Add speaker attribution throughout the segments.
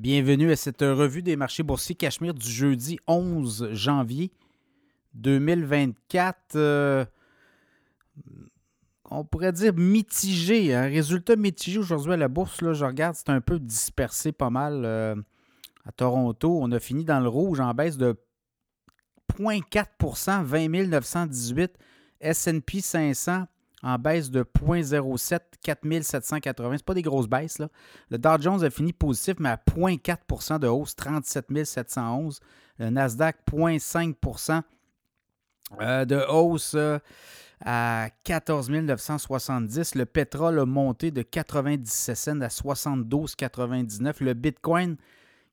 Speaker 1: Bienvenue à cette revue des marchés boursiers Cachemire du jeudi 11 janvier 2024. Euh, on pourrait dire mitigé. Un hein. résultat mitigé aujourd'hui à la bourse. Là, je regarde, c'est un peu dispersé pas mal. Euh, à Toronto, on a fini dans le rouge en baisse de 0,4% 20 918. SP 500 en baisse de 0,07, 4780. Ce pas des grosses baisses. Là. Le Dow Jones a fini positif, mais à 0,4% de hausse, 37 711. Le Nasdaq, 0,5% euh, de hausse euh, à 14 970. Le pétrole a monté de 97 cents à 72,99. Le Bitcoin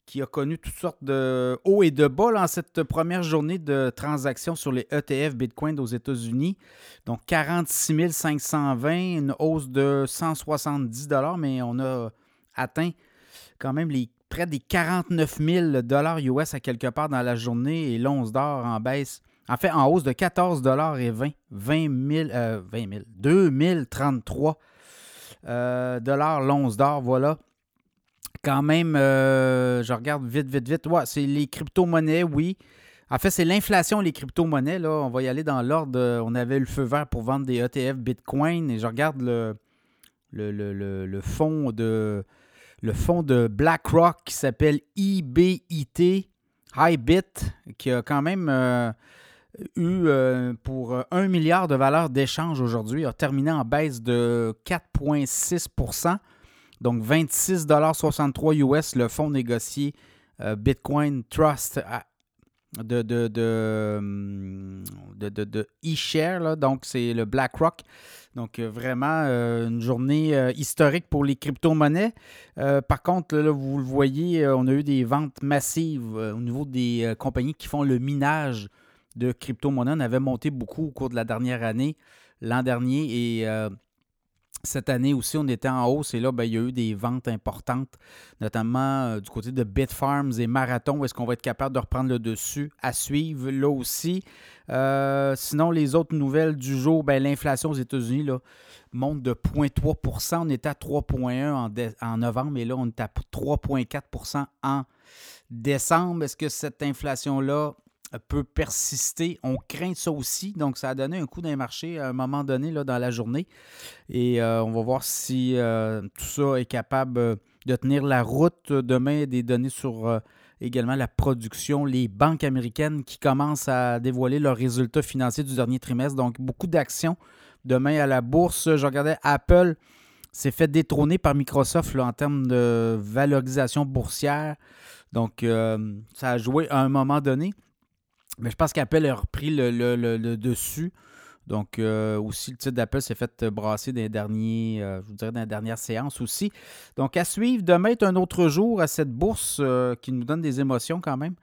Speaker 1: qui a connu toutes sortes de hauts et de bas en cette première journée de transactions sur les ETF Bitcoin aux États-Unis. Donc 46 520, une hausse de 170 mais on a atteint quand même près des 49 000 US à quelque part dans la journée et l'once d'or en baisse. En fait, en hausse de 14 et 20, 20 000, euh, 20 000, 2033 euh, l'once d'or, voilà quand même, euh, je regarde vite, vite, vite. Ouais, c'est les crypto-monnaies, oui. En fait, c'est l'inflation, les crypto-monnaies. Là. On va y aller dans l'ordre. On avait le feu vert pour vendre des ETF Bitcoin. Et je regarde le, le, le, le fonds de le fonds de BlackRock qui s'appelle IBIT, HighBit, qui a quand même euh, eu euh, pour 1 milliard de valeur d'échange aujourd'hui, a terminé en baisse de 4,6 donc 26,63 US le fonds négocié euh, Bitcoin Trust de, de, de, hum, de, e-share. Donc c'est le BlackRock. Donc euh, vraiment euh, une journée historique pour les crypto-monnaies. par contre, là, vous le voyez, on a eu des ventes massives au niveau des compagnies qui font le minage de crypto-monnaies. On avait monté beaucoup au cours de la dernière année, l'an dernier, et cette année aussi, on était en hausse et là, ben, il y a eu des ventes importantes, notamment euh, du côté de Bitfarms et Marathon. Est-ce qu'on va être capable de reprendre le dessus à suivre là aussi? Euh, sinon, les autres nouvelles du jour, ben, l'inflation aux États-Unis monte de 0,3% On était à 3,1 en, en novembre et là, on est à 3,4% en décembre. Est-ce que cette inflation-là peut persister. On craint ça aussi. Donc, ça a donné un coup d'un marché à un moment donné là, dans la journée. Et euh, on va voir si euh, tout ça est capable euh, de tenir la route. Demain, des données sur également la production. Les banques américaines qui commencent à dévoiler leurs résultats financiers du dernier trimestre. Donc, beaucoup d'actions. Demain, à la bourse, je regardais Apple s'est fait détrôner par Microsoft en termes de valorisation boursière. Donc, ça a joué à un moment donné. Mais je pense qu'Apple a repris le, dessus. Donc, euh, aussi, le titre d'Apple s'est fait brasser dans les derniers, euh, je vous dirais, dans aussi. Donc, à suivre, demain est un autre jour à cette bourse euh, qui nous donne des émotions quand même.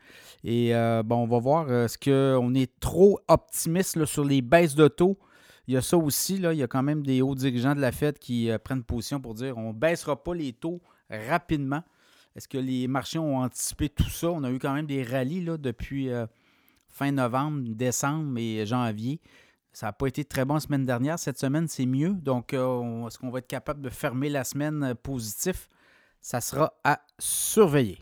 Speaker 1: Et bon, on va voir, est-ce qu'on est trop optimiste sur les baisses de taux? Il y a ça aussi, là, il y a quand même des hauts dirigeants de la Fed qui prennent position pour dire on ne baissera pas les taux rapidement. Est-ce que les marchés ont anticipé tout ça? On a eu quand même des rallyes là, depuis fin novembre, décembre et janvier. Ça n'a pas été très bon la semaine dernière. Cette semaine, c'est mieux. Donc, euh, est-ce qu'on va être capable de fermer la semaine positif? Ça sera à surveiller.